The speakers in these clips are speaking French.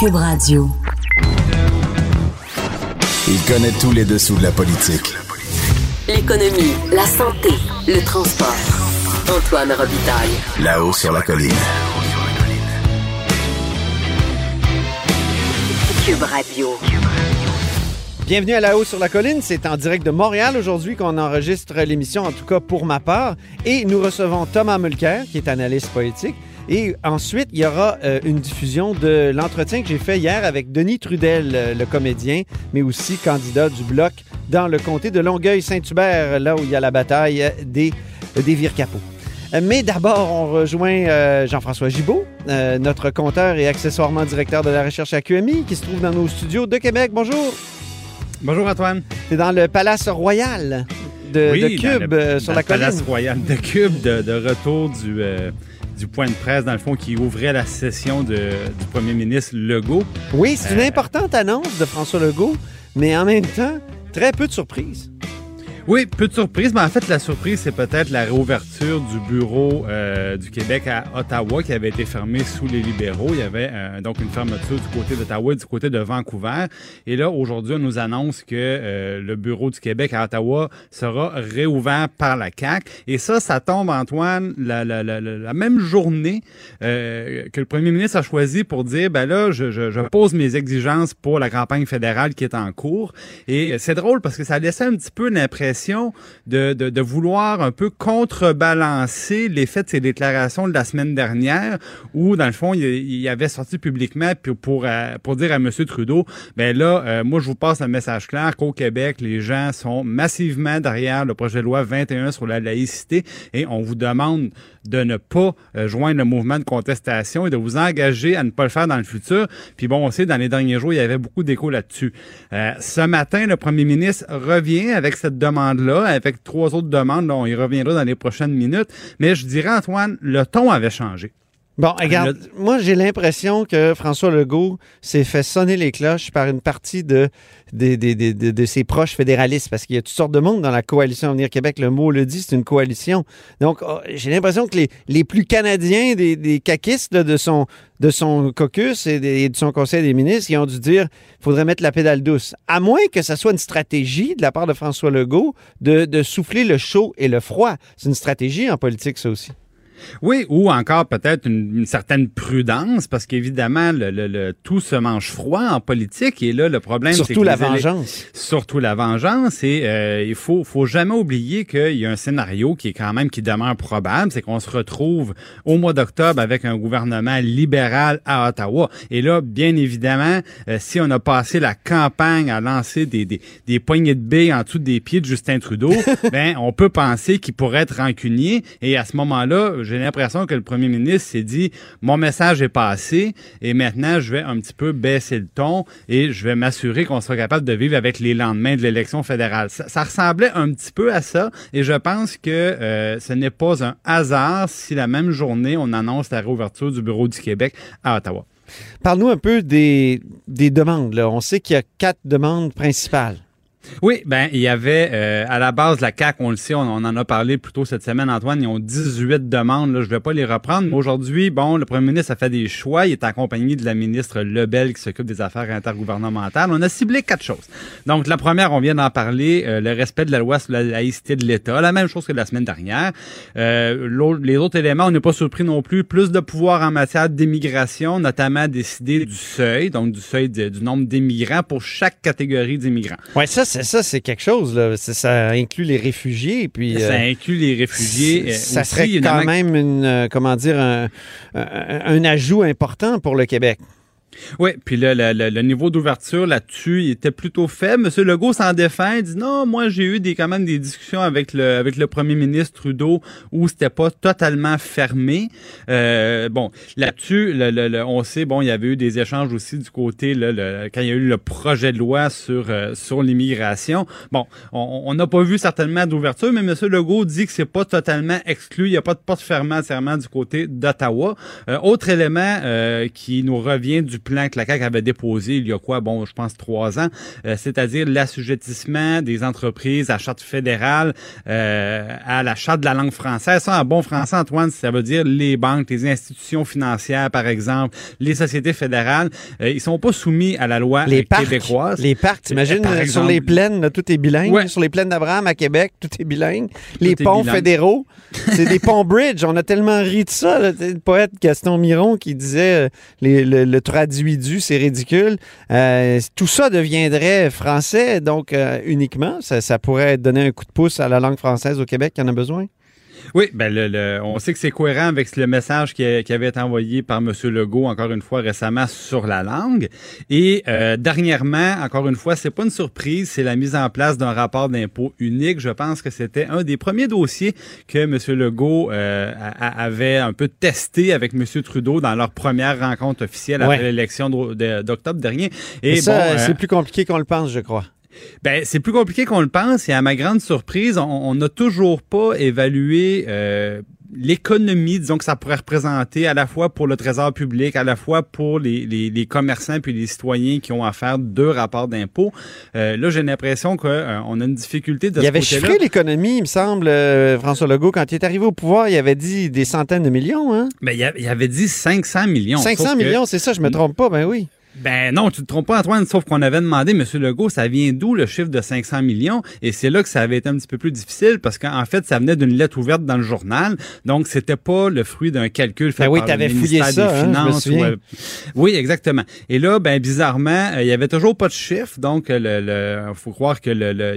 Cube Radio. Il connaît tous les dessous de la politique. L'économie, la santé, le transport. Antoine Robitaille. Là-haut sur la colline. Cube Radio. Bienvenue à La Haut sur la Colline. C'est en direct de Montréal aujourd'hui qu'on enregistre l'émission, en tout cas pour ma part. Et nous recevons Thomas Mulcair, qui est analyste politique. Et ensuite, il y aura euh, une diffusion de l'entretien que j'ai fait hier avec Denis Trudel, euh, le comédien, mais aussi candidat du Bloc dans le comté de Longueuil-Saint-Hubert, là où il y a la bataille des, des vire-capots. Euh, Mais d'abord, on rejoint euh, Jean-François Gibault, euh, notre compteur et accessoirement directeur de la recherche à QMI, qui se trouve dans nos studios de Québec. Bonjour! Bonjour Antoine. C'est dans le Palace Royal de, Oui, de dans Cube le- euh, sur dans la le Palace colline. Royal de Cube, de, de retour du, euh, du point de presse, dans le fond, qui ouvrait la session de- du premier ministre Legault. Oui, c'est une Euh, importante annonce de François Legault, mais en même temps, très peu de surprises. Oui, peu de surprise, mais en fait, la surprise, c'est peut-être la réouverture du bureau euh, du Québec à Ottawa qui avait été fermé sous les libéraux. Il y avait euh, donc une fermeture du côté d'Ottawa et du côté de Vancouver. Et là, aujourd'hui, on nous annonce que euh, le bureau du Québec à Ottawa sera réouvert par la CAQ. Et ça, ça tombe, Antoine, la, même journée euh, que le premier ministre a choisi pour dire, ben là, je, je, pose mes exigences pour la campagne fédérale qui est en cours. Et c'est drôle parce que ça laissait un petit peu l'impression de, de, de vouloir un peu contrebalancer l'effet de ses déclarations de la semaine dernière où, dans le fond, il, il avait sorti publiquement puis pour, euh, pour dire à M. Trudeau, ben là, euh, moi, je vous passe un message clair qu'au Québec, les gens sont massivement derrière le projet de loi 21 sur la laïcité et on vous demande de ne pas euh, joindre le mouvement de contestation et de vous engager à ne pas le faire dans le futur. Puis bon, on sait, dans les derniers jours, il y avait beaucoup d'écho là-dessus. Euh, ce matin, le premier ministre revient avec cette demande-là, avec trois autres demandes. Là, on y reviendra dans les prochaines minutes. Mais je dirais, Antoine, le ton avait changé. Bon, regarde, moi j'ai l'impression que François Legault s'est fait sonner les cloches par une partie de, de, de, de- de- de ses proches fédéralistes, parce qu'il y a toutes sortes de monde dans la coalition Avenir Québec. Le mot le dit, c'est une coalition. Donc, oh, j'ai l'impression que les, les plus canadiens des, des caquistes là, de, son, de son caucus et, des- et de son conseil des ministres, ils ont dû dire faudrait mettre la pédale douce. À moins que ça soit une stratégie de la part de François Legault de souffler le chaud et le froid. C'est une stratégie en politique, ça aussi. Oui, ou encore peut-être une, une certaine prudence, parce qu'évidemment, le, le- le- tout se mange froid en politique. Et là, le problème, c'est Surtout que la les vengeance. surtout la vengeance. Et euh, il faut, faut jamais oublier qu'il y a un scénario qui est quand même qui demeure probable, c'est qu'on se retrouve au mois d'octobre avec un gouvernement libéral à Ottawa. Et là, bien évidemment, euh, si on a passé la campagne à lancer des, des, des poignées de billes en dessous des pieds de Justin Trudeau, ben on peut penser qu'il pourrait être rancunier. Et à ce moment-là, j'ai l'impression que le premier ministre s'est dit mon message est passé et maintenant je vais un petit peu baisser le ton et je vais m'assurer qu'on sera capable de vivre avec les lendemains de l'élection fédérale. Ça, ressemblait un petit peu à ça et je pense que euh, ce n'est pas un hasard si la même journée on annonce la réouverture du bureau du Québec à Ottawa. Parle-nous un peu des, des demandes. On sait qu'il y a quatre demandes principales. Oui, ben il y avait euh, à la base la CAC, on le sait, on, en a parlé plus tôt cette semaine, Antoine, ils ont 18 demandes, là, je vais pas les reprendre. Aujourd'hui, bon, le premier ministre a fait des choix, il est accompagné de la ministre Lebel qui s'occupe des affaires intergouvernementales. On a ciblé quatre choses. Donc la première, on vient d'en parler, euh, le respect de la loi sur la laïcité de l'État, la même chose que la semaine dernière. Euh, les autres éléments, on n'est pas surpris non plus, plus de pouvoir en matière d'immigration, notamment décider du seuil, donc du seuil du nombre d'immigrants pour chaque catégorie d'immigrants. Oui, ça, c'est ça, c'est quelque chose. Là. Ça inclut les réfugiés. Puis, Ça euh, inclut les réfugiés. euh, ça aussi, serait quand même une, euh, comment dire, un, un- un ajout important pour le Québec. Oui, puis le, le, le, niveau d'ouverture là-dessus, il était plutôt faible. Monsieur Legault s'en défend, il dit non, moi j'ai eu des quand même des discussions avec le avec le premier ministre Trudeau où c'était pas totalement fermé. Euh, bon, là-dessus, le, on sait, bon, il y avait eu des échanges aussi du côté le, quand il y a eu le projet de loi sur euh, sur l'immigration. Bon, on n'a pas vu certainement d'ouverture, mais Monsieur Legault dit que c'est pas totalement exclu. Il n'y a pas de porte fermée du côté d'Ottawa. Euh, autre élément euh, qui nous revient du plan que la CAQ avait déposé il y a quoi, bon, je pense trois ans, euh, c'est-à-dire l'assujettissement des entreprises à la charte fédérale, euh, à la charte de la langue française. Ça, en bon français, Antoine, ça veut dire les banques, les institutions financières, par exemple, les sociétés fédérales, euh, ils sont pas soumis à la loi les québécoise. Les parcs, t'imagines, sur les plaines, tout est bilingue. Sur les plaines d'Abraham à Québec, tout est bilingue. Les ponts fédéraux, c'est des ponts bridge. On a tellement ri de ça. Le poète Gaston Miron qui disait le, le c'est ridicule. Euh, tout ça deviendrait français, donc euh, uniquement. Ça, ça pourrait donner un coup de pouce à la langue française au Québec qui en a besoin? Oui, ben le, on sait que c'est cohérent avec le message qui, avait été envoyé par M. Legault, encore une fois, récemment sur la langue. Et euh, dernièrement, encore une fois, c'est pas une surprise, c'est la mise en place d'un rapport d'impôt unique. Je pense que c'était un des premiers dossiers que M. Legault euh, avait un peu testé avec M. Trudeau dans leur première rencontre officielle après l'élection d'octobre dernier. Et, ça, bon, c'est euh, plus compliqué qu'on le pense, je crois. Ben, c'est plus compliqué qu'on le pense et à ma grande surprise, on n'a toujours pas évalué euh, l'économie, disons, que ça pourrait représenter à la fois pour le trésor public, à la fois pour les, les, commerçants puis les citoyens qui ont à faire deux rapports d'impôts. Euh, là, j'ai l'impression qu'on euh, a une difficulté de Il avait chiffré l'économie, il me semble, François Legault, quand il est arrivé au pouvoir, il avait dit des centaines de millions. Hein? Ben, il avait dit 500 millions. 500 millions, c'est ça, je me trompe pas, ben oui. Ben non, tu te trompes pas, Antoine, sauf qu'on avait demandé, M. Legault, ça vient d'où le chiffre de 500 millions? Et c'est là que ça avait été un petit peu plus difficile parce qu'en fait, ça venait d'une lettre ouverte dans le journal. Donc, c'était pas le fruit d'un calcul fait ben oui, par le ministère des hein, Finances. Euh, oui, exactement. Et là, ben bizarrement, euh, il y avait toujours pas de chiffre. Donc, le, faut croire que le,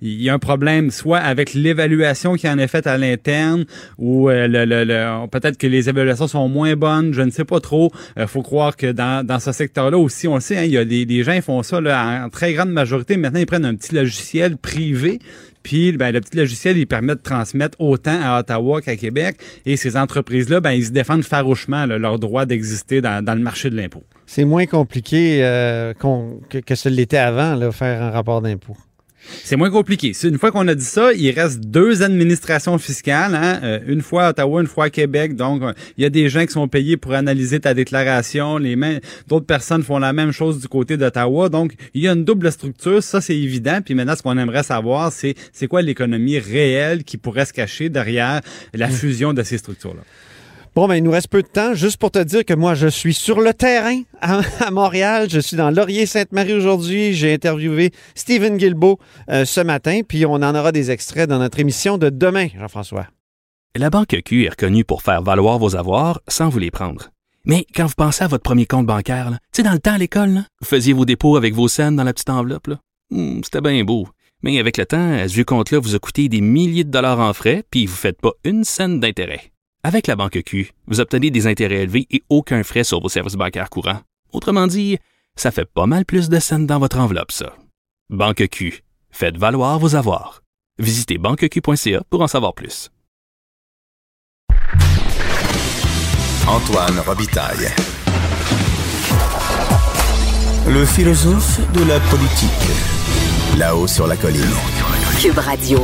il y a un problème soit avec l'évaluation qui en est faite à l'interne ou euh, le, peut-être que les évaluations sont moins bonnes. Je ne sais pas trop. Il faut croire que dans, dans ce secteur là aussi, on sait, hein, il y a des, gens qui font ça en très grande majorité. Maintenant, ils prennent un petit logiciel privé. Puis ben, le petit logiciel, il permet de transmettre autant à Ottawa qu'à Québec. Et ces entreprises-là, ben, ils se défendent farouchement leur droit d'exister dans, le marché de l'impôt. C'est moins compliqué euh, que, ce l'était avant, faire un rapport d'impôt. C'est moins compliqué. Une fois qu'on a dit ça, il reste deux administrations fiscales, hein? Euh, une fois à Ottawa, une fois à Québec. Donc, il y a des gens qui sont payés pour analyser ta déclaration. Les d'autres personnes font la même chose du côté d'Ottawa. Donc, il y a une double structure. Ça, c'est évident. Puis maintenant, ce qu'on aimerait savoir, c'est c'est quoi l'économie réelle qui pourrait se cacher derrière la mmh. fusion de ces structures-là? Bon, ben, il nous reste peu de temps. Juste pour te dire que moi, je suis sur le terrain à, Montréal. Je suis dans Laurier-Sainte-Marie aujourd'hui. J'ai interviewé Stephen Guilbeault euh, ce matin, puis on en aura des extraits dans notre émission de demain, Jean-François. La Banque Q est reconnue pour faire valoir vos avoirs sans vous les prendre. Mais quand vous pensez à votre premier compte bancaire, tu sais, dans le temps à l'école, vous faisiez vos dépôts avec vos scènes dans la petite enveloppe. Hmm, c'était bien beau. Mais avec le temps, ce vieux compte-là vous a coûté des milliers de dollars en frais, puis vous ne faites pas une scène d'intérêt. Avec la banque Q, vous obtenez des intérêts élevés et aucun frais sur vos services bancaires courants. Autrement dit, ça fait pas mal plus de scènes dans votre enveloppe, ça. Banque Q, faites valoir vos avoirs. Visitez banqueq.ca pour en savoir plus. Antoine Robitaille. Le philosophe de la politique. Là-haut sur la colline. Cube Radio.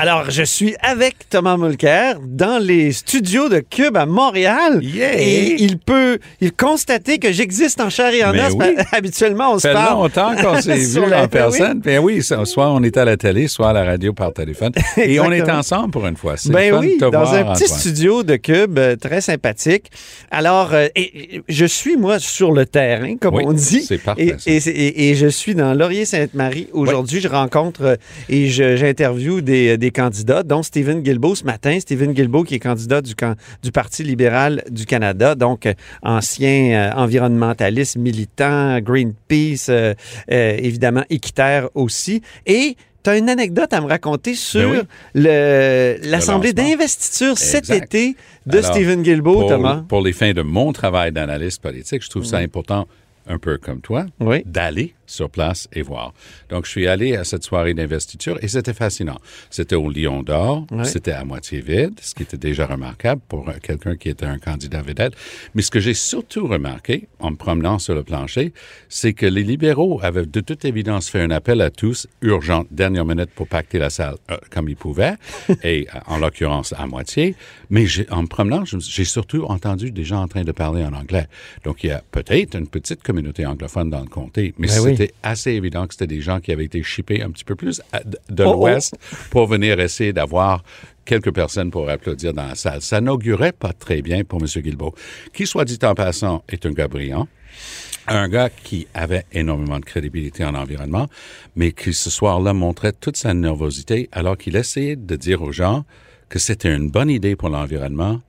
Alors, je suis avec Thomas Mulcair dans les studios de Cube à Montréal. Et il peut il constater que j'existe en chair et en os. Habituellement, on se parle. Ça fait longtemps qu'on s'est vu en ben personne. Ben oui, soit on est à la télé, soit à la radio par téléphone. et on est ensemble pour une fois. Ben fun oui, de te dans un petit studio de Cube euh, très sympathique. Alors, euh, et, je suis, moi, sur le terrain, comme on dit. C'est parfait. Et, et, je suis dans Laurier-Sainte-Marie. Aujourd'hui, je rencontre euh, et j'interviewe des candidats, dont Stephen Guilbeault ce matin. Stephen Guilbeault qui est candidat du, du Parti libéral du Canada, donc euh, ancien euh, environnementaliste militant, Greenpeace, euh, évidemment équitaire aussi. Et tu as une anecdote à me raconter sur Ben le- l'Assemblée d'investiture cet été de Alors, Stephen Guilbeault, pour, Thomas. pour les fins de mon travail d'analyste politique, je trouve ça important, un peu comme toi, Oui. d'aller sur place et voir. Donc, je suis allé à cette soirée d'investiture et c'était fascinant. C'était au Lion d'Or, Ouais. c'était à moitié vide, ce qui était déjà remarquable pour quelqu'un qui était un candidat vedette. Mais ce que j'ai surtout remarqué en me promenant sur le plancher, c'est que les libéraux avaient de toute évidence fait un appel à tous, urgent, dernière minute, pour pacter la salle euh, comme ils pouvaient, et euh, en l'occurrence à moitié. Mais en me promenant, j'ai surtout entendu des gens en train de parler en anglais. Donc, il y a peut-être une petite communauté anglophone dans le comté, mais Ben oui. C'était assez évident que c'était des gens qui avaient été shippés un petit peu plus de Oh, oh. l'Ouest pour venir essayer d'avoir quelques personnes pour applaudir dans la salle. Ça n'augurait pas très bien pour M. Guilbeault, qui, soit dit en passant, est un gars brillant, un gars qui avait énormément de crédibilité en environnement, mais qui ce soir-là montrait toute sa nervosité alors qu'il essayait de dire aux gens que c'était une bonne idée pour l'environnement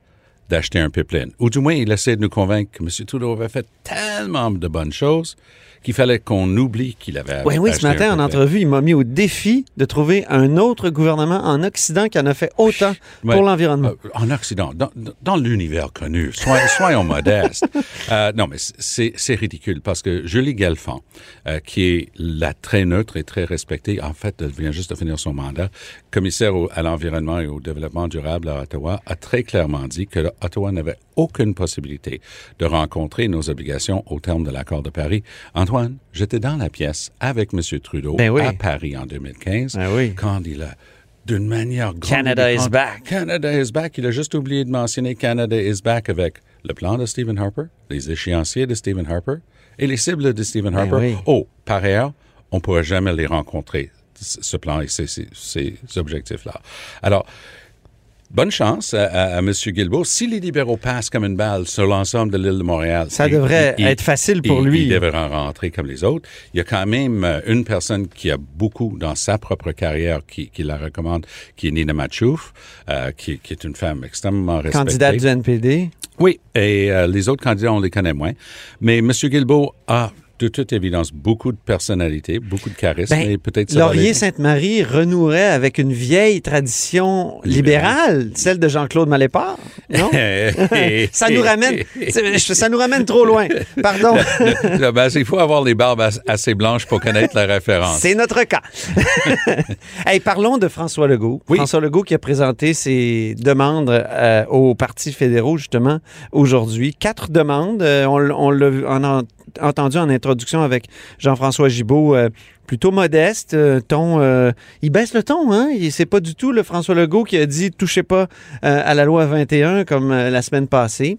d'acheter un pipeline. Ou du moins, il essayait de nous convaincre que M. Trudeau avait fait tellement de bonnes choses qu'il fallait qu'on oublie qu'il avait Oui, oui, ce matin, en entrevue, il m'a mis au défi de trouver un autre gouvernement en Occident qui en a fait autant pour l'environnement. Euh, en Occident, dans, dans l'univers connu, soyons, soyons modestes. Euh, non, mais c'est ridicule parce que Julie Galfand, euh, qui est la très neutre et très respectée, en fait, elle vient juste de finir son mandat, commissaire au- à l'environnement et au développement durable à Ottawa, a très clairement dit que Ottawa n'avait aucune possibilité de rencontrer nos obligations au terme de l'accord de Paris. Antoine, j'étais dans la pièce avec M. Trudeau Ben oui. à Paris en 2015 Ben oui. quand il a d'une manière Canada is back. Canada is back. Il a juste oublié de mentionner Canada is back avec le plan de Stephen Harper, les échéanciers de Stephen Harper et les cibles de Stephen Harper. oui. Oh, par ailleurs, on ne pourra jamais les rencontrer, ce ce plan et ces, ces- ces objectifs-là. Alors, bonne chance à, à, à M. Guilbeault. Si les libéraux passent comme une balle sur l'ensemble de l'île de Montréal, Ça il- devrait il- être facile pour il- lui. Il devrait en rentrer comme les autres. Il y a quand même euh, une personne qui a beaucoup dans sa propre carrière qui, qui la recommande, qui est Nina Machouf, euh, qui, qui est une femme extrêmement respectée. Candidate du NPD. Oui, et euh, les autres candidats, on les connaît moins. Mais M. Guilbeault a de toute évidence beaucoup de personnalité, beaucoup de charisme, Ben, et peut-être Laurier. Sainte-Marie renouerait avec une vieille tradition libérale, celle de Jean-Claude Malépart. Non? ça nous ramène, ça nous ramène trop loin. Pardon. Là, ben, il faut avoir les barbes as- assez blanches pour connaître la référence. C'est notre cas. hey, parlons de François Legault. Oui. François Legault qui a présenté ses demandes euh, aux partis fédéraux, justement, aujourd'hui. Quatre demandes. Euh, on on l'a on entendu en introduction avec Jean-François Gibault. euh, plutôt modeste, euh, ton, euh, il baisse le ton, hein? C'est pas du tout le François Legault qui a dit touchez pas à la loi 21 comme la semaine passée.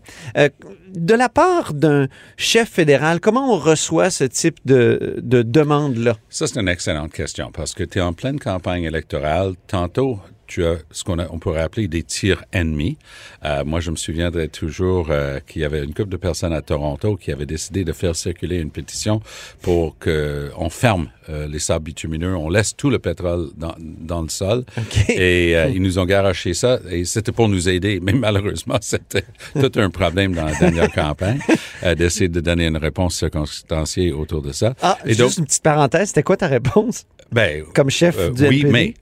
De la part d'un chef fédéral, comment on reçoit ce type de, de demande-là? Ça, c'est une excellente question parce que tu es en pleine campagne électorale. Tantôt, tu as ce qu'on on pourrait appeler des tirs ennemis. Euh, moi, je me souviendrai toujours euh, qu'il y avait une couple de personnes à Toronto qui avaient décidé de faire circuler une pétition pour qu'on ferme euh, les sables bitumineux, on laisse tout le pétrole dans, dans le sol. Et ils nous ont garoché ça et c'était pour nous aider. Mais malheureusement, c'était tout un problème dans la dernière campagne d'essayer de donner une réponse circonstanciée autour de ça. Ah, et juste donc, une petite parenthèse, c'était quoi ta réponse? Ben, comme chef du oui, NPD? mais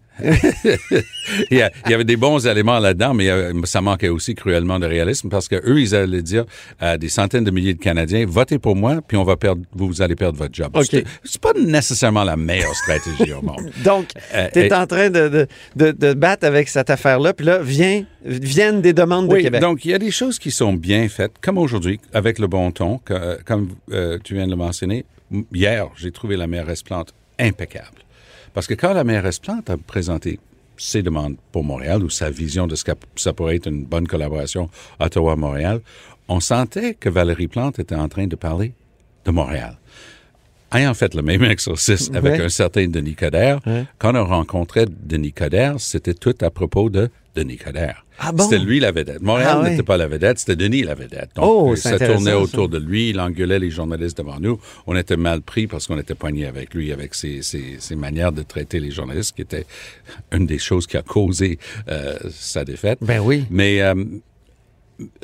il, y a- il y avait des bons éléments là-dedans, mais euh, ça manquait aussi cruellement de réalisme parce que eux, ils allaient dire à des centaines de milliers de Canadiens votez pour moi, puis on va perdre, vous allez perdre votre job. OK. C'est- pas nécessairement la meilleure stratégie au monde. Donc, Euh, tu es et- en train de, de, de, de battre avec cette affaire-là, puis là, vient, viennent des demandes de Québec. donc il y a des choses qui sont bien faites, comme aujourd'hui, avec le bon ton, que- euh, comme euh, tu viens de le mentionner. Hier, j'ai trouvé la mairesse Plante impeccable. Parce que quand la mairesse Plante a présenté ses demandes pour Montréal ou sa vision de ce que ça pourrait être une bonne collaboration Ottawa-Montréal, on sentait que Valérie Plante était en train de parler de Montréal. Ayant fait le même exercice avec Ouais. un certain Denis Coderre, Ouais. quand on rencontrait Denis Coderre, c'était tout à propos de Denis Coderre. Ah bon? C'était lui la vedette. Montréal Ah ouais. n'était pas la vedette, c'était Denis la vedette. Donc, Oh, ça tournait autour de lui, il engueulait les journalistes devant nous. On était mal pris parce qu'on était poignés avec lui, avec ses, ses- ses manières de traiter les journalistes, qui était une des choses qui a causé euh, sa défaite. Ben oui. Mais euh,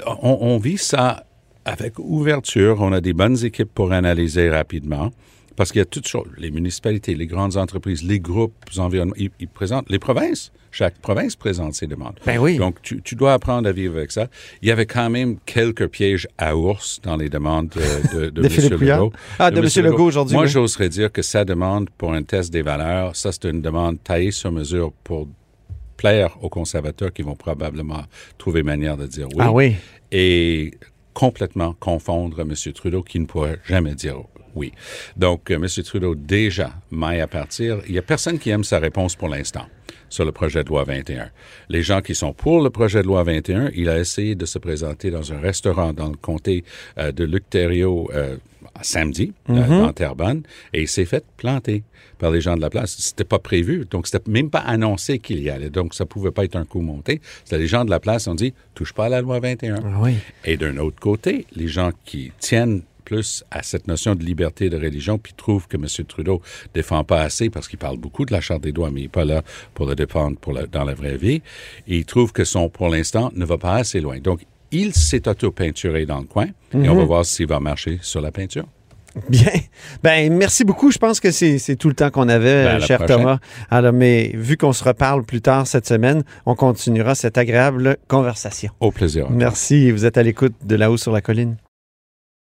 on, on vit ça avec ouverture. On a des bonnes équipes pour analyser rapidement. Parce qu'il y a toutes choses. Les municipalités, les grandes entreprises, les groupes environnementaux, ils, ils présentent, les provinces, chaque province présente ses demandes. Ben oui. Donc, tu, tu dois apprendre à vivre avec ça. Il y avait quand même quelques pièges à ours dans les demandes de, de, de, De Philippe M. Legault. Ah, de M. Legault aujourd'hui, Moi, oui. j'oserais dire que sa demande pour un test des valeurs, ça, c'est une demande taillée sur mesure pour plaire aux conservateurs qui vont probablement trouver manière de dire oui. Ah oui. Et complètement confondre M. Trudeau qui ne pourrait jamais dire oui. Donc, euh, M. Trudeau, déjà, maille à partir. Il n'y a personne qui aime sa réponse pour l'instant sur le projet de loi 21. Les gens qui sont pour le projet de loi 21, il a essayé de se présenter dans un restaurant dans le comté euh, de Lucterio euh, samedi, euh, dans Terrebonne, et il s'est fait planter par les gens de la place. C'était pas prévu, donc c'était même pas annoncé qu'il y allait, donc ça pouvait pas être un coup monté. C'était les gens de la place ont dit, touche pas à la loi 21. Ah oui. Et d'un autre côté, les gens qui tiennent plus à cette notion de liberté de religion, puis trouvent que M. Trudeau défend pas assez parce qu'il parle beaucoup de la Charte des droits, mais il n'est pas là pour le défendre pour la- dans la vraie vie. Et ils trouvent que son, pour l'instant, ne va pas assez loin. Donc, il s'est auto-peinturé dans le coin, et on va voir s'il va marcher sur la peinture. Bien. Ben, merci beaucoup. Je pense que c'est tout le temps qu'on avait, Ben, euh, cher prochaine. Thomas. Alors, mais vu qu'on se reparle plus tard cette semaine, on continuera cette agréable conversation. Au plaisir. Merci. Vous êtes à l'écoute de là-haut sur la colline.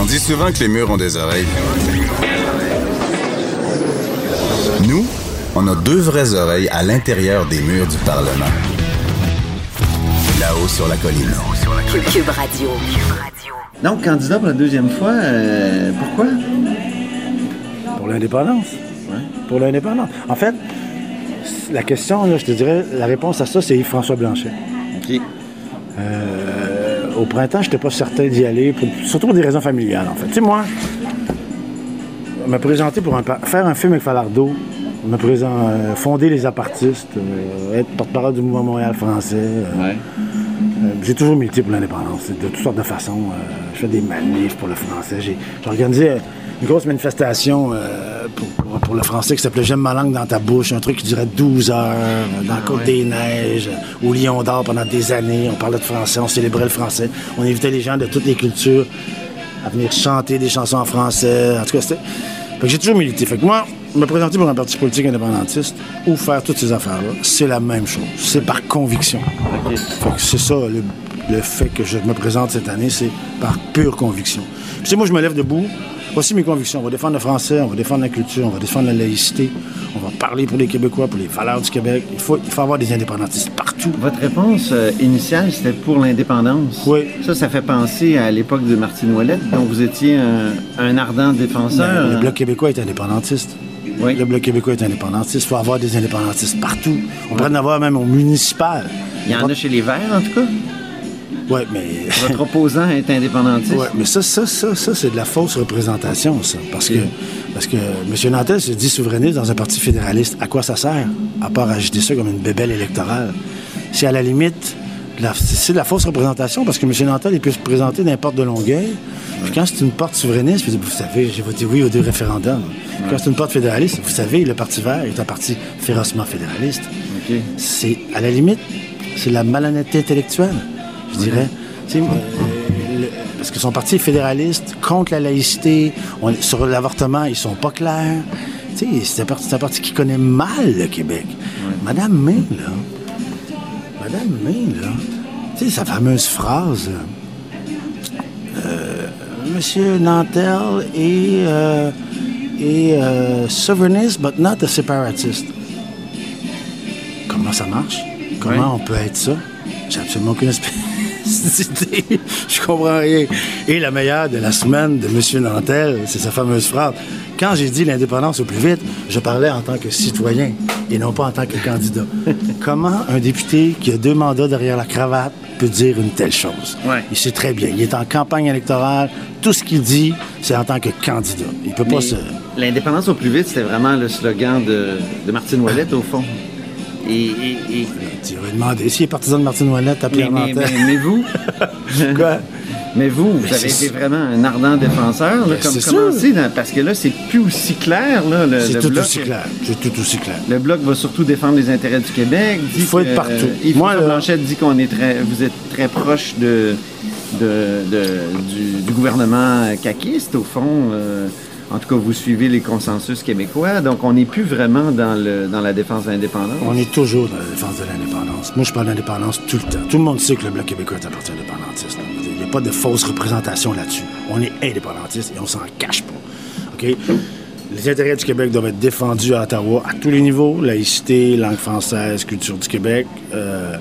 On dit souvent que les murs ont des oreilles. Nous, on a deux vraies oreilles à l'intérieur des murs du Parlement. Là-haut sur la colline. Cube, Cube Radio. Donc, candidat pour la deuxième fois, euh, pourquoi? Pour l'indépendance. Pour l'indépendance. En fait, la question, là, je te dirais, la réponse à ça, c'est Yves-François Blanchet. Euh, au printemps, je n'étais pas certain d'y aller, pour- surtout pour des raisons familiales, en fait. Tu sais, moi, me présenter pour un faire un film avec Falardeau, me présent, euh, fonder les apartistes, euh, être porte-parole du mouvement Montréal français. euh, j'ai toujours milité pour l'indépendance, de toutes sortes de façons. je fais des manifs pour le français. J'ai organisé une grosse manifestation euh, pour, pour- pour le français qui s'appelait J'aime ma langue dans ta bouche, un truc qui durait 12 heures dans la Côte des Neiges, au Lion d'Or pendant des années. On parlait de français, on célébrait le français. On invitait les gens de toutes les cultures à venir chanter des chansons en français. En tout cas, c'était. Fait que j'ai toujours milité. Fait que moi, me présenter pour un parti politique indépendantiste ou faire toutes ces affaires-là, c'est la même chose. C'est par conviction. Fait que c'est ça, le, le fait que je me présente cette année, c'est par pure conviction. Puis, tu sais, moi, je me lève debout. Voici mes convictions. On va défendre le français, on va défendre la culture, on va défendre la laïcité, on va parler pour les Québécois, pour les valeurs du Québec. Il faut, il faut avoir des indépendantistes partout. Votre réponse euh, initiale, c'était pour l'indépendance. Oui. Ça, ça fait penser à l'époque de Martine Ouellette, dont vous étiez un, un ardent défenseur. Ben, Le Bloc québécois est indépendantiste. Oui. Le Bloc québécois est indépendantiste. Il faut avoir des indépendantistes partout. On pourrait en avoir même au municipal. Il y en a chez les Verts, en tout cas. Oui, mais. Votre opposant est indépendantiste. Ouais, mais ça, ça, ça, ça, c'est de la fausse représentation, ça. Parce que, parce que M. Nantel se dit souverainiste dans un parti fédéraliste. À quoi ça sert? À part agiter ça comme une bébelle électorale? C'est à la limite, c'est de la fausse représentation parce que M. Nantel, il peut se présenter n'importe de Longueuil. Puis quand c'est une porte souverainiste, vous savez, j'ai voté oui aux deux référendums. Quand c'est une porte fédéraliste, vous savez, le Parti vert est un parti férocement fédéraliste. C'est, à la limite, c'est la malhonnêteté intellectuelle, je dirais. Euh, le- parce que son parti est fédéraliste, contre la laïcité, on- sur l'avortement, ils sont pas clairs. Tu sais, c'est un, parti, un parti qui connaît mal le Québec. Madame May, là, Madame May, là, tu sais, sa fameuse phrase, euh, Monsieur Nantel est, euh, est euh, souverainist, but not a separatist. Comment ça marche? Comment on peut être ça? J'ai absolument aucune espèce. Je comprends rien. Et la meilleure de la semaine de M. Nantel, c'est sa fameuse phrase. Quand j'ai dit l'indépendance au plus vite, je parlais en tant que citoyen et non pas en tant que candidat. Comment un député qui a deux mandats derrière la cravate peut dire une telle chose? Ouais. Il sait très bien. Il est en campagne électorale. Tout ce qu'il dit, c'est en tant que candidat. Il peut pas se... L'indépendance au plus vite, c'était vraiment le slogan de, de Martine Ouellette, au fond. Et, et- et- Tu aurais demandé s'il est partisan de Martine Ouellette à mais, mais- mais- mais vous, Quoi? mais vous, vous avez été vraiment un ardent défenseur, là, Ben, comme commencé, dans- parce que là, c'est plus aussi clair. C'est tout bloc, aussi clair. C'est tout aussi clair. Le bloc va surtout défendre les intérêts du Québec. Dit Il faut que, être partout. euh, Yves Moi, là- Blanchette dit qu'on est très, vous êtes très proche de, de, de- du, du gouvernement caquiste, au fond. euh, en tout cas, vous suivez les consensus québécois. Donc, on n'est plus vraiment dans, le, dans la défense de l'indépendance. On est toujours dans la défense de l'indépendance. Moi, je parle d'indépendance tout le temps. Tout le monde sait que le Bloc québécois est un parti indépendantiste. Il n'y a pas de fausse représentation là-dessus. On est indépendantiste et on s'en cache pas. OK? Les intérêts du Québec doivent être défendus à Ottawa à tous les niveaux, laïcité, langue française, culture du Québec. euh,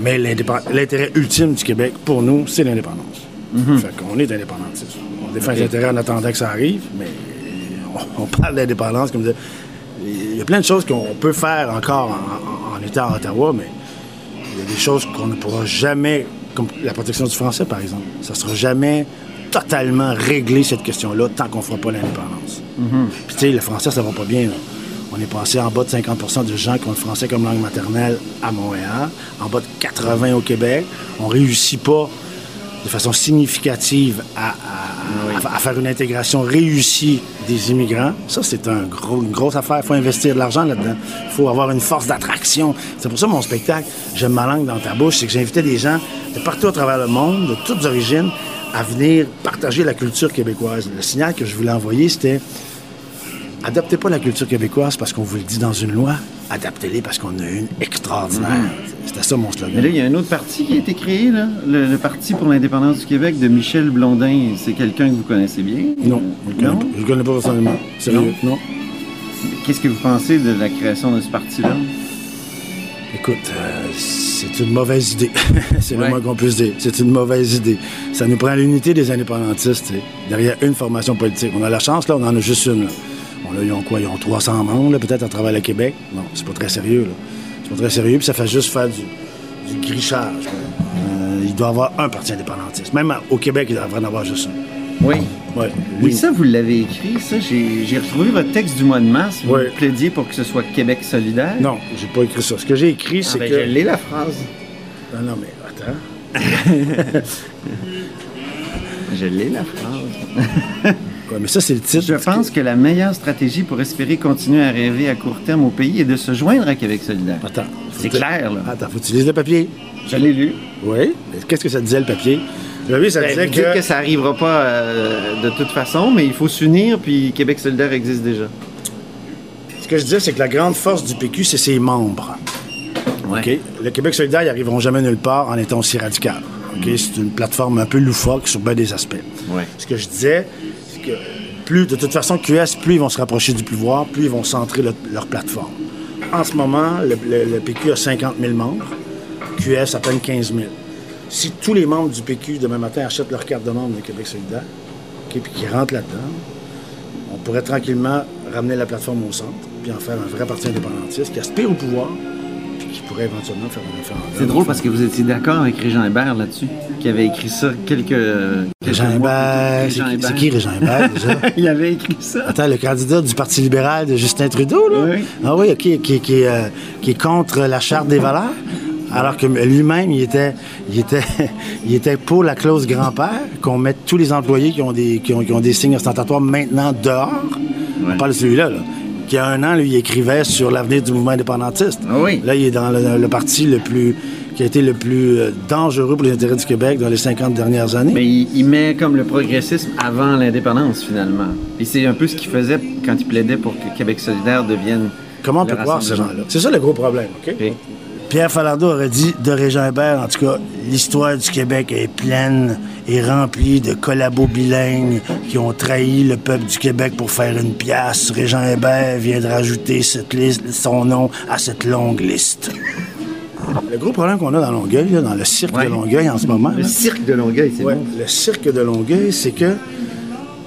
mais l'intérêt ultime du Québec, pour nous, c'est l'indépendance. Fait qu'on est indépendantiste. On défend les intérêts en attendant que ça arrive, mais on, on parle d'indépendance comme de- il y a plein de choses qu'on peut faire encore en, en- en étant à Ottawa, mais il y a des choses qu'on ne pourra jamais, comme la protection du français, par exemple. Ça ne sera jamais totalement réglé, cette question-là, tant qu'on ne fera pas l'indépendance. Puis, tu sais, le français, ça va pas bien. là. On est passé en bas de 50% de gens qui ont le français comme langue maternelle à Montréal, en bas de 80 au Québec. On réussit pas de façon significative à, à- à- à faire une intégration réussie des immigrants. Ça, c'est un gros, une grosse affaire. Il faut investir de l'argent là-dedans. Il faut avoir une force d'attraction. C'est pour ça mon spectacle, J'aime ma langue dans ta bouche, c'est que j'invitais des gens de partout à travers le monde, de toutes origines, à venir partager la culture québécoise. Le signal que je voulais envoyer, c'était adaptez pas la culture québécoise parce qu'on vous le dit dans une loi, adaptez-les parce qu'on a une extraordinaire. C'était ça mon slogan. Mais là, il y a un autre parti qui a été créé, là, le, le Parti pour l'indépendance du Québec de Michel Blondin. C'est quelqu'un que vous connaissez bien? Non, je ne Non? le connais pas personnellement. Sérieux, non? Qu'est-ce que vous pensez de la création de ce parti-là? Écoute, euh, c'est une mauvaise idée. c'est Ouais. le moins qu'on puisse dire. C'est une mauvaise idée. Ça nous prend l'unité des indépendantistes, tu sais, derrière une formation politique. On a la chance, là, on en a juste une. là. Bon, là, ils ont quoi? Ils ont 300 membres, là, peut-être, à travers le Québec. Non, c'est pas très sérieux, là. Pas très sérieux, puis ça fait juste faire du, du grichage. Euh, il doit y avoir un parti indépendantiste. Même au Québec, il devrait en avoir juste un. Oui. Ouais. Oui, ça, vous l'avez écrit, ça. J'ai retrouvé votre texte du mois de mars. Vous plaidiez pour que ce soit Québec solidaire. Non, j'ai pas écrit ça. Ce que j'ai écrit, Ah, c'est ben, que... Je l'ai, la phrase. Non, non, mais attends. Je l'ai, la phrase. Ouais, mais ça, c'est le titre. Je pense que la meilleure stratégie pour espérer continuer à rêver à court terme au pays est de se joindre à Québec solidaire. Attends. C'est clair, là. Attends, faut que tu lises le papier? Je l'ai lu. Oui. Qu'est-ce que ça disait, le papier? Le papier, ça Ben, disait vous que... que ça n'arrivera pas euh, de toute façon, mais il faut s'unir, puis Québec solidaire existe déjà. Ce que je disais, c'est que la grande force du PQ, c'est ses membres. Ouais. OK? Le Québec solidaire, ils n'arriveront jamais nulle part en étant aussi radical. OK? C'est une plateforme un peu loufoque sur bien des aspects. Ouais. Ce que je disais, plus, de toute façon, QS, plus ils vont se rapprocher du pouvoir, plus ils vont centrer le- leur plateforme. En ce moment, le, PQ a 50 000 membres, QS à peine 15 000. Si tous les membres du PQ, demain matin, achètent leur carte de membre de Québec solidaire, puis qu'ils rentrent là-dedans, on pourrait tranquillement ramener la plateforme au centre, puis en faire un vrai parti indépendantiste qui aspire au pouvoir, pourrait éventuellement faire un référendum. C'est drôle parce que vous étiez d'accord avec Régent Hébert là-dessus, qui avait écrit ça quelques. quelques Régent Hébert, c'est qui- Régent Hébert, déjà? Il avait écrit ça. Attends, le candidat du Parti libéral de Justin Trudeau, là? Oui. Ah oui, OK, qui, qui, euh, qui est contre la Charte des valeurs, alors que lui-même, il était, il, était, il était pour la clause grand-père, qu'on mette tous les employés qui ont des, qui ont, qui ont des signes ostentatoires maintenant dehors. On parle de celui-là, là. Qui, il y a un an, lui, il écrivait sur l'avenir du mouvement indépendantiste. Ah oui. Là, il est dans le, le parti le plus qui a été le plus euh, dangereux pour les intérêts du Québec dans les 50 dernières années. Mais il, il met comme le progressisme avant l'indépendance, finalement. Et c'est un peu ce qu'il faisait quand il plaidait pour que Québec solidaire devienne. Comment on peut croire ces gens-là? C'est ça le gros problème, OK? Ok. Pierre Falardeau aurait dit de Régent Hébert, en tout cas, l'histoire du Québec est pleine et remplie de collabos bilingues qui ont trahi le peuple du Québec pour faire une pièce. Régent Hébert vient de rajouter cette liste, son nom à cette longue liste. Le gros problème qu'on a dans Longueuil, là, dans le cirque Ouais. de Longueuil en ce moment, Le là, cirque de Longueuil, c'est ouais, bon. le cirque de Longueuil, c'est que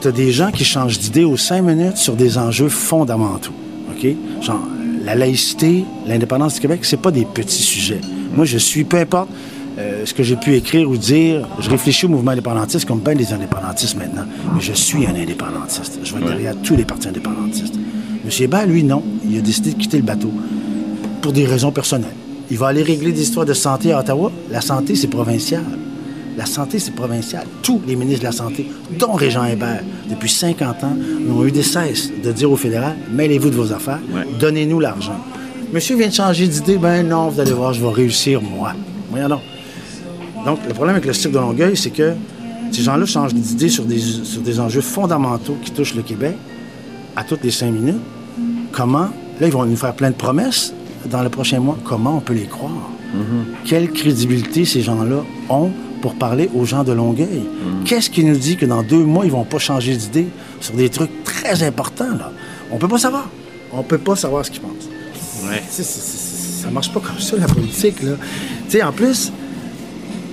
tu as des gens qui changent d'idée aux cinq minutes sur des enjeux fondamentaux. OK? Genre, la laïcité, l'indépendance du Québec, c'est pas des petits sujets. Moi, je suis, peu importe euh, ce que j'ai pu écrire ou dire, je réfléchis au mouvement indépendantiste comme bien des indépendantistes maintenant. Mais je suis un indépendantiste. Je vais derrière tous les partis indépendantistes. M. Hébert, lui, non. Il a décidé de quitter le bateau pour des raisons personnelles. Il va aller régler des histoires de santé à Ottawa. La santé, c'est provincial. La santé, c'est provincial. Tous les ministres de la Santé, dont Régent Hébert, depuis 50 ans, n'ont eu des cesse de dire au fédéral mêlez-vous de vos affaires, donnez-nous l'argent. Monsieur vient de changer d'idée, ben non, vous allez voir, je vais réussir, moi. Voyons donc. Donc, le problème avec le cirque de Longueuil, c'est que ces gens-là changent d'idée sur des, sur des enjeux fondamentaux qui touchent le Québec à toutes les cinq minutes. Comment? Là, ils vont nous faire plein de promesses dans le prochain mois. Comment on peut les croire? Quelle crédibilité ces gens-là ont pour parler aux gens de Longueuil? Qu'est-ce qui nous dit que dans deux mois, ils vont pas changer d'idée sur des trucs très importants, là? On peut pas savoir. On peut pas savoir ce qu'ils pensent. C'est- c'est- ça marche pas comme ça, la politique, là. Tu sais, en plus,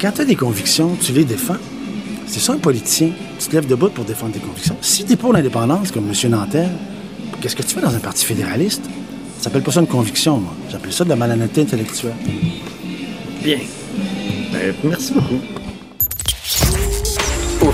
quand tu as des convictions, tu les défends. C'est ça un politicien. Tu te lèves debout pour défendre tes convictions. Si tu es pour l'indépendance, comme M. Nanterre, qu'est-ce que tu fais dans un parti fédéraliste? Ça s'appelle pas ça une conviction, moi. J'appelle ça de la malhonnêteté intellectuelle. Bien. Ben, merci beaucoup.